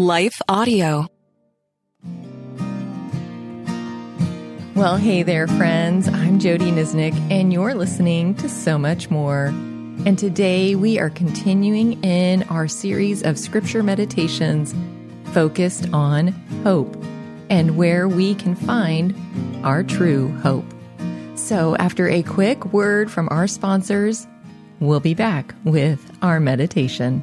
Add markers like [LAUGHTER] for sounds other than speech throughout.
Life Audio. Well, hey there, friends. I'm Jodie Niznik, and you're listening to So Much More. And today we are continuing in our series of scripture meditations focused on hope and where we can find our true hope. So, after a quick word from our sponsors, we'll be back with our meditation.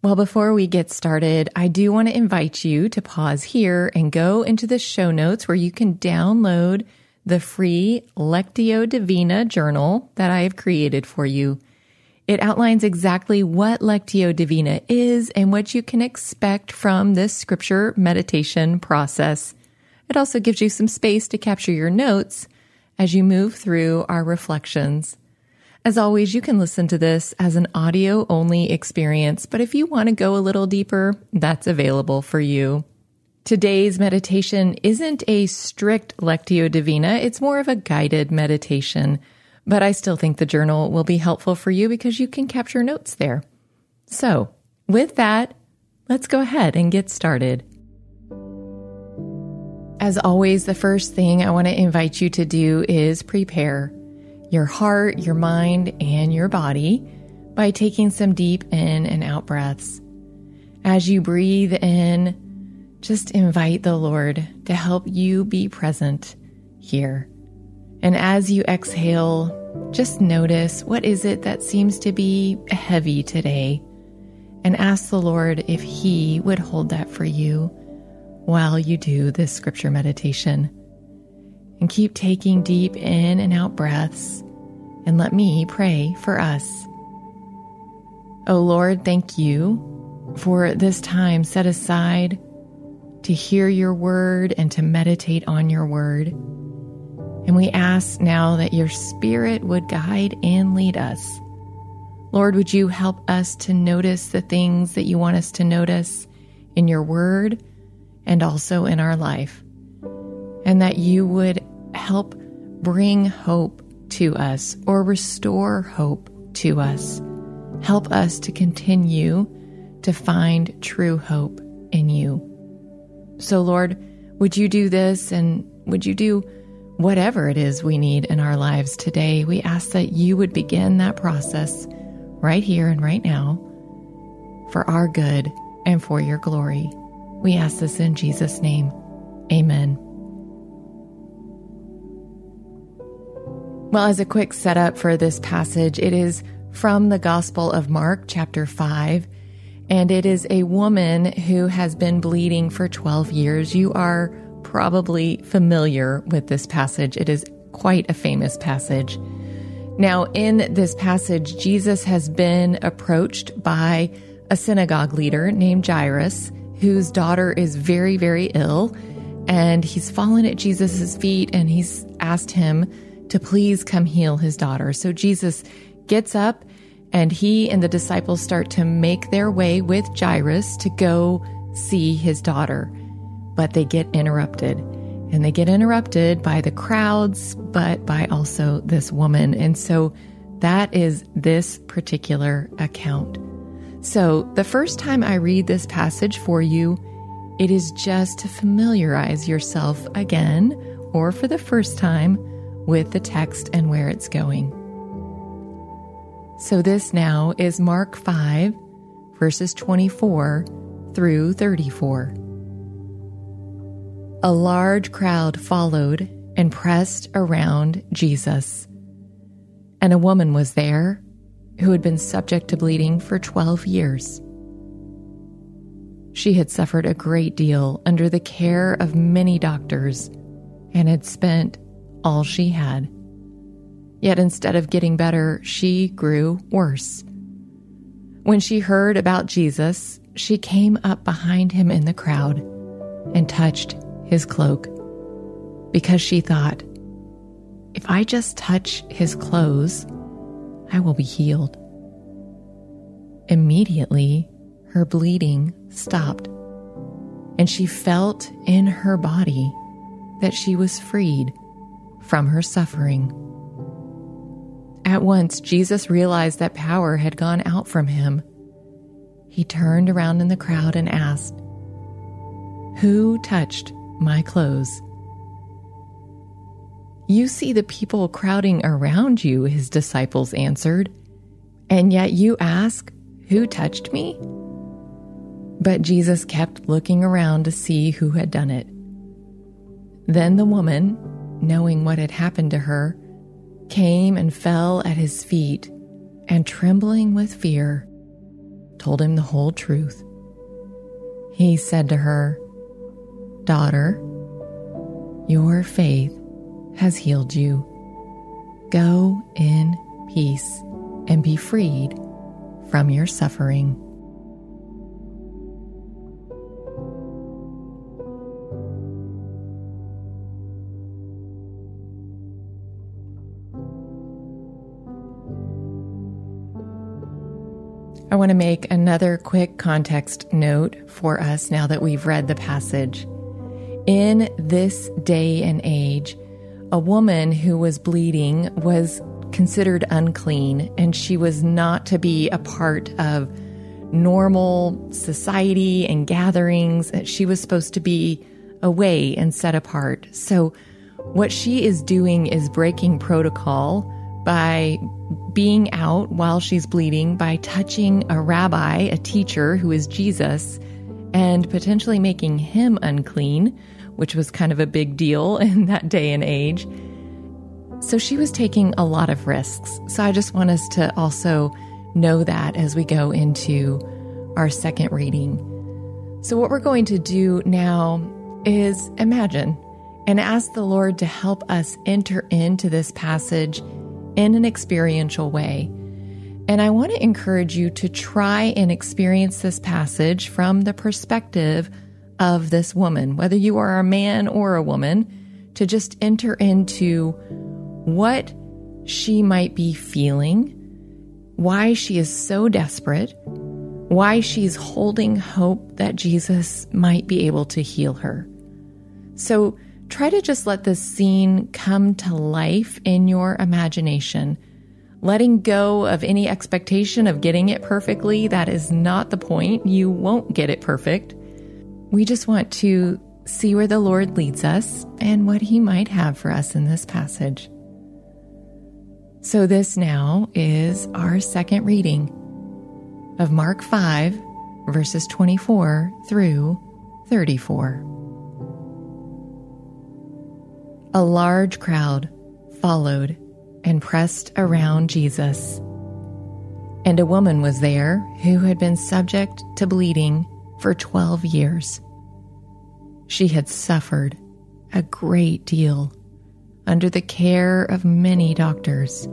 Well, before we get started, I do want to invite you to pause here and go into the show notes where you can download the free Lectio Divina journal that I have created for you. It outlines exactly what Lectio Divina is and what you can expect from this scripture meditation process. It also gives you some space to capture your notes as you move through our reflections. As always, you can listen to this as an audio only experience, but if you want to go a little deeper, that's available for you. Today's meditation isn't a strict Lectio Divina, it's more of a guided meditation, but I still think the journal will be helpful for you because you can capture notes there. So, with that, let's go ahead and get started. As always, the first thing I want to invite you to do is prepare your heart, your mind, and your body by taking some deep in and out breaths. As you breathe in, just invite the Lord to help you be present here. And as you exhale, just notice what is it that seems to be heavy today and ask the Lord if He would hold that for you while you do this scripture meditation and keep taking deep in and out breaths. And let me pray for us. Oh Lord, thank you for this time set aside to hear your word and to meditate on your word. And we ask now that your spirit would guide and lead us. Lord, would you help us to notice the things that you want us to notice in your word and also in our life? And that you would help bring hope to us or restore hope to us. Help us to continue to find true hope in you. So, Lord, would you do this and would you do whatever it is we need in our lives today? We ask that you would begin that process right here and right now for our good and for your glory. We ask this in Jesus' name. Amen. Well, as a quick setup for this passage, it is from the Gospel of Mark, chapter 5, and it is a woman who has been bleeding for 12 years. You are probably familiar with this passage. It is quite a famous passage. Now, in this passage, Jesus has been approached by a synagogue leader named Jairus, whose daughter is very, very ill. And he's fallen at Jesus' feet and he's asked him to please come heal his daughter. So Jesus gets up and he and the disciples start to make their way with Jairus to go see his daughter. But they get interrupted. And they get interrupted by the crowds, but by also this woman. And so that is this particular account. So the first time I read this passage for you, it is just to familiarize yourself again, or for the first time, with the text and where it's going. So this now is Mark 5, verses 24 through 34. A large crowd followed and pressed around Jesus. And a woman was there who had been subject to bleeding for 12 years. She had suffered a great deal under the care of many doctors and had spent all she had. Yet instead of getting better, she grew worse. When she heard about Jesus, she came up behind him in the crowd and touched his cloak because she thought, if I just touch his clothes, I will be healed. Immediately, her bleeding stopped, and she felt in her body that she was freed from her suffering. At once, Jesus realized that power had gone out from him. He turned around in the crowd and asked, Who touched my clothes? You see the people crowding around you, his disciples answered, and yet you ask, Who touched me? But Jesus kept looking around to see who had done it. Then the woman, knowing what had happened to her, came and fell at his feet, and trembling with fear, told him the whole truth. He said to her, Daughter, your faith has healed you. Go in peace and be freed from your suffering. I want to make another quick context note for us now that we've read the passage. In this day and age, a woman who was bleeding was considered unclean and she was not to be a part of normal society and gatherings. She was supposed to be away and set apart. So, what she is doing is breaking protocol by being out while she's bleeding, by touching a rabbi, a teacher who is Jesus, and potentially making him unclean, which was kind of a big deal [LAUGHS] in that day and age. So she was taking a lot of risks. So I just want us to also know that as we go into our second reading. So, what we're going to do now is imagine and ask the Lord to help us enter into this passage in an experiential way. And I want to encourage you to try and experience this passage from the perspective of this woman, whether you are a man or a woman, to just enter into what she might be feeling, why she is so desperate, why she's holding hope that Jesus might be able to heal her. So, try to just let this scene come to life in your imagination. Letting go of any expectation of getting it perfectly, that is not the point. You won't get it perfect. We just want to see where the Lord leads us and what He might have for us in this passage. So, this now is our second reading of Mark 5, verses 24 through 34. A large crowd followed and pressed around Jesus. And a woman was there who had been subject to bleeding for 12 years. She had suffered a great deal under the care of many doctors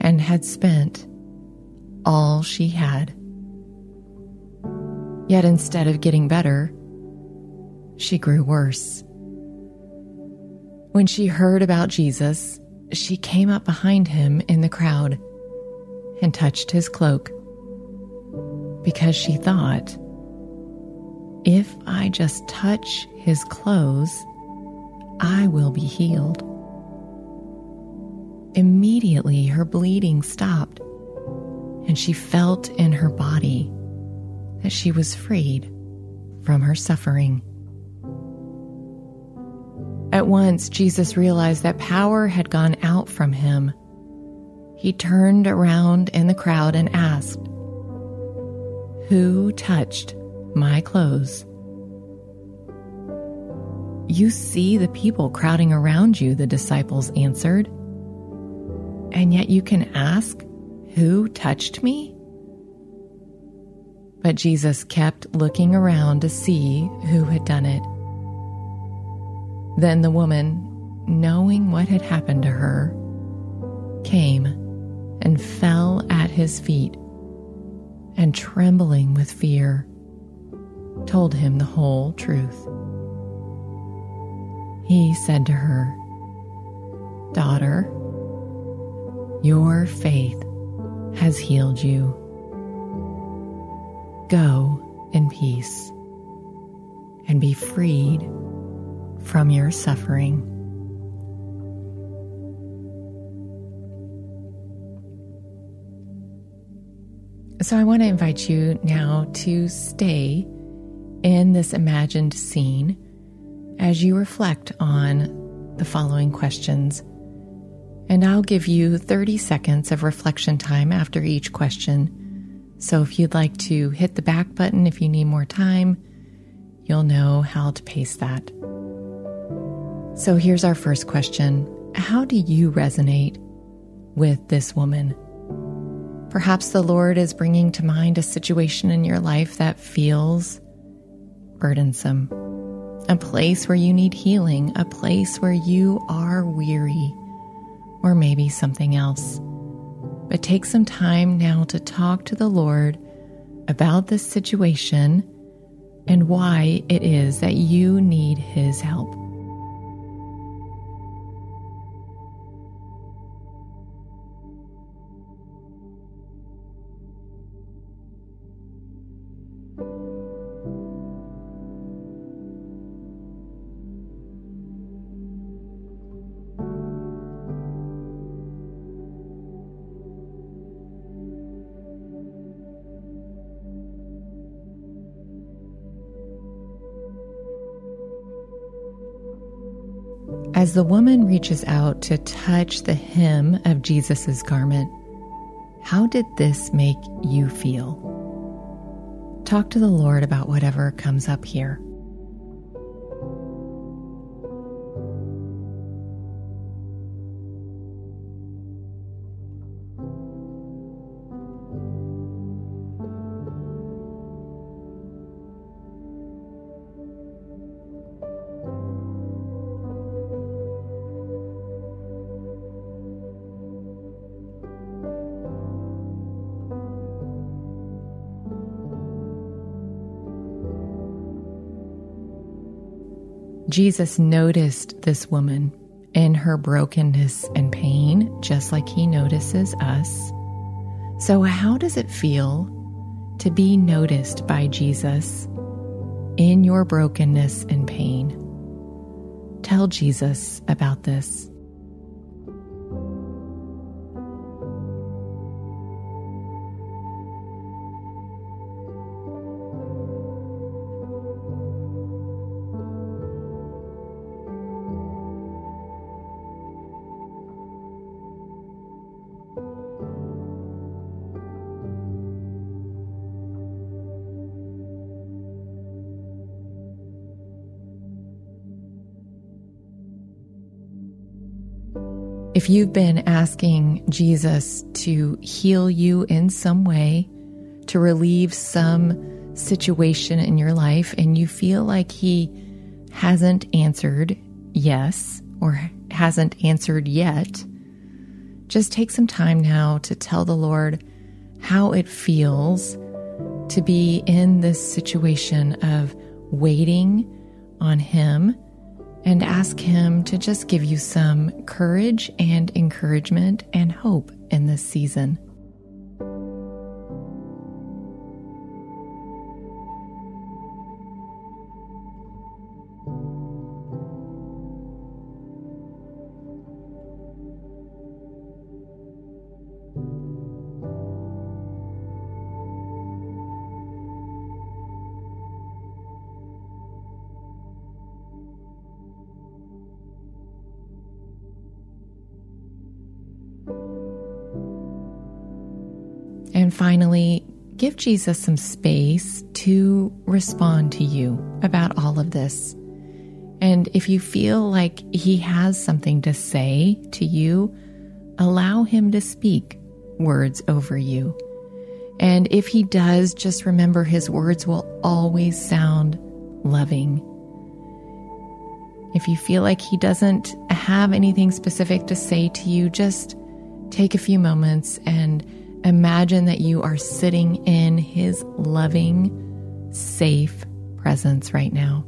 and had spent all she had. Yet instead of getting better, she grew worse. When she heard about Jesus, she came up behind him in the crowd and touched his cloak because she thought, if I just touch his clothes, I will be healed. Immediately, her bleeding stopped, and she felt in her body that she was freed from her suffering. At once, Jesus realized that power had gone out from him. he turned around in the crowd and asked, Who touched my clothes? You see the people crowding around you, the disciples answered. And yet you can ask, Who touched me? But Jesus kept looking around to see who had done it. Then the woman, knowing what had happened to her, came and fell at his feet, and trembling with fear, told him the whole truth. He said to her, Daughter, your faith has healed you. Go in peace and be freed from your suffering. So, I want to invite you now to stay in this imagined scene as you reflect on the following questions. And I'll give you 30 seconds of reflection time after each question. So if you'd like to hit the back button if you need more time, you'll know how to pace that. So here's our first question How do you resonate with this woman? Perhaps the Lord is bringing to mind a situation in your life that feels burdensome a place where you need healing, a place where you are weary, or maybe something else. But take some time now to talk to the Lord about this situation and why it is that you need His help. The woman reaches out to touch the hem of Jesus' garment, how did this make you feel? Talk to the Lord about whatever comes up here. Jesus noticed this woman in her brokenness and pain, just like he notices us. So, how does it feel to be noticed by Jesus in your brokenness and pain? Tell Jesus about this. If you've been asking Jesus to heal you in some way, to relieve some situation in your life, and you feel like He hasn't answered yes or hasn't answered yet, just take some time now to tell the Lord how it feels to be in this situation of waiting on Him and ask Him to just give you some courage and encouragement and hope in this season. Finally, give Jesus some space to respond to you about all of this. And if you feel like he has something to say to you, allow him to speak words over you. And if he does, just remember his words will always sound loving. If you feel like he doesn't have anything specific to say to you, just take a few moments and imagine that you are sitting in his loving, safe presence right now.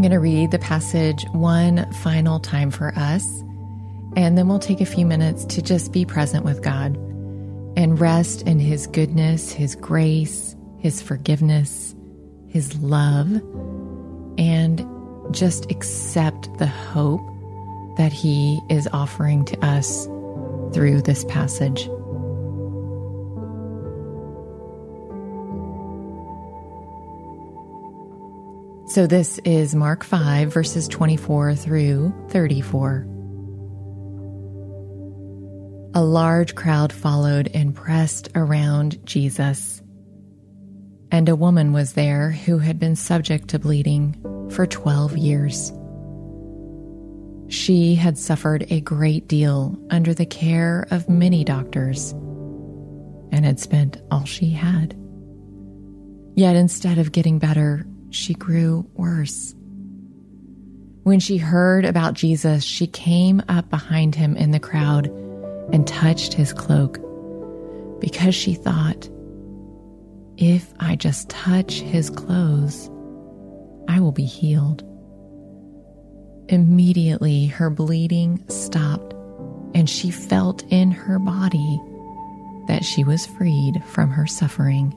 I'm going to read the passage one final time for us, and then we'll take a few minutes to just be present with God and rest in His goodness, His grace, His forgiveness, His love, and just accept the hope that He is offering to us through this passage. So this is Mark 5, verses 24 through 34. A large crowd followed and pressed around Jesus. And a woman was there who had been subject to bleeding for 12 years. She had suffered a great deal under the care of many doctors and had spent all she had. Yet instead of getting better, she grew worse. When she heard about Jesus, she came up behind him in the crowd and touched his cloak because she thought, if I just touch his clothes, I will be healed. Immediately, her bleeding stopped, and she felt in her body that she was freed from her suffering.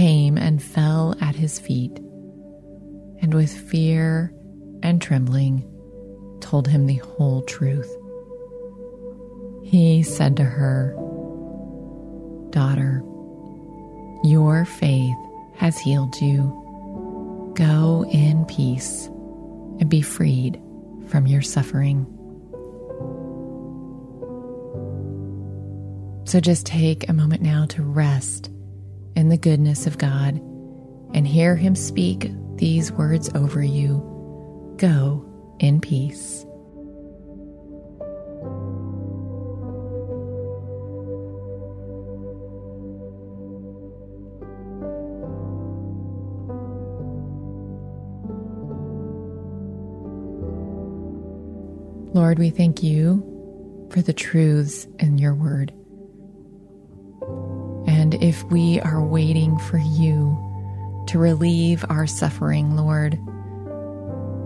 came and fell at his feet, and with fear and trembling told him the whole truth. He said to her, Daughter, your faith has healed you. Go in peace and be freed from your suffering. So just take a moment now to rest in the goodness of God and hear Him speak these words over you Go in peace. Lord, we thank you for the truths in your word. If we are waiting for you to relieve our suffering, Lord,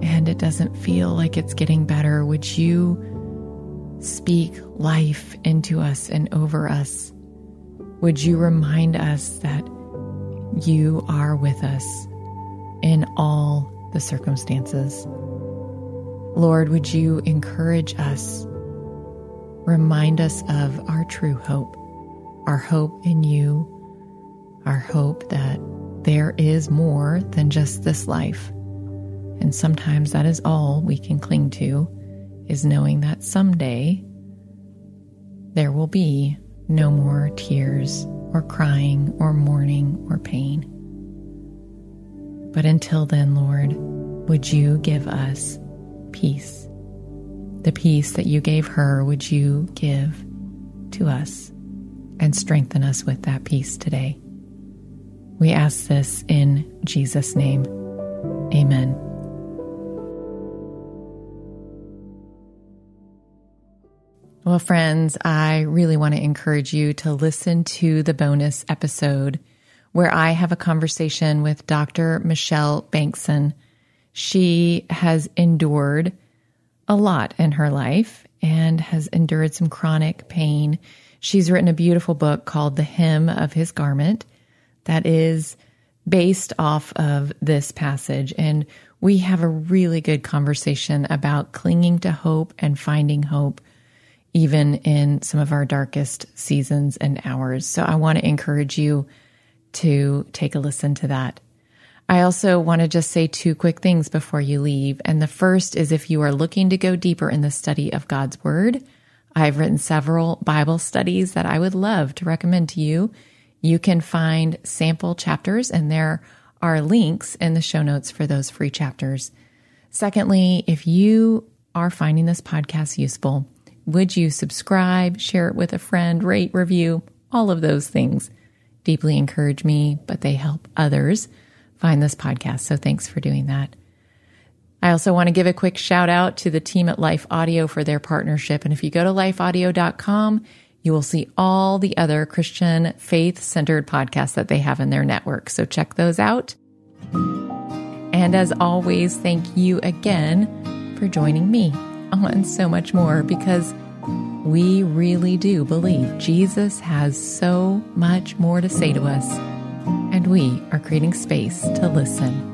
and it doesn't feel like it's getting better, would you speak life into us and over us? Would you remind us that you are with us in all the circumstances? Lord, would you encourage us? Remind us of our true hope our hope in you, our hope that there is more than just this life. And sometimes that is all we can cling to, is knowing that someday there will be no more tears or crying or mourning or pain. But until then, Lord, would you give us peace? The peace that you gave her, would you give to us? And strengthen us with that peace today. We ask this in Jesus' name. Amen. Well, friends, I really want to encourage you to listen to the bonus episode where I have a conversation with Dr. Michelle Bengtson. She has endured a lot in her life and has endured some chronic pain. She's written a beautiful book called The Hem of His Garment that is based off of this passage. And we have a really good conversation about clinging to hope and finding hope, even in some of our darkest seasons and hours. So I want to encourage you to take a listen to that. I also want to just say two quick things before you leave. And the first is if you are looking to go deeper in the study of God's Word, I've written several Bible studies that I would love to recommend to you. You can find sample chapters, and there are links in the show notes for those free chapters. Secondly, if you are finding this podcast useful, would you subscribe, share it with a friend, rate, review, all of those things? Deeply encourage me, but they help others find this podcast. So thanks for doing that. I also want to give a quick shout out to the team at Life Audio for their partnership. And if you go to lifeaudio.com, you will see all the other Christian faith centered podcasts that they have in their network. So check those out. And as always, thank you again for joining me on so much more because we really do believe Jesus has so much more to say to us and we are creating space to listen.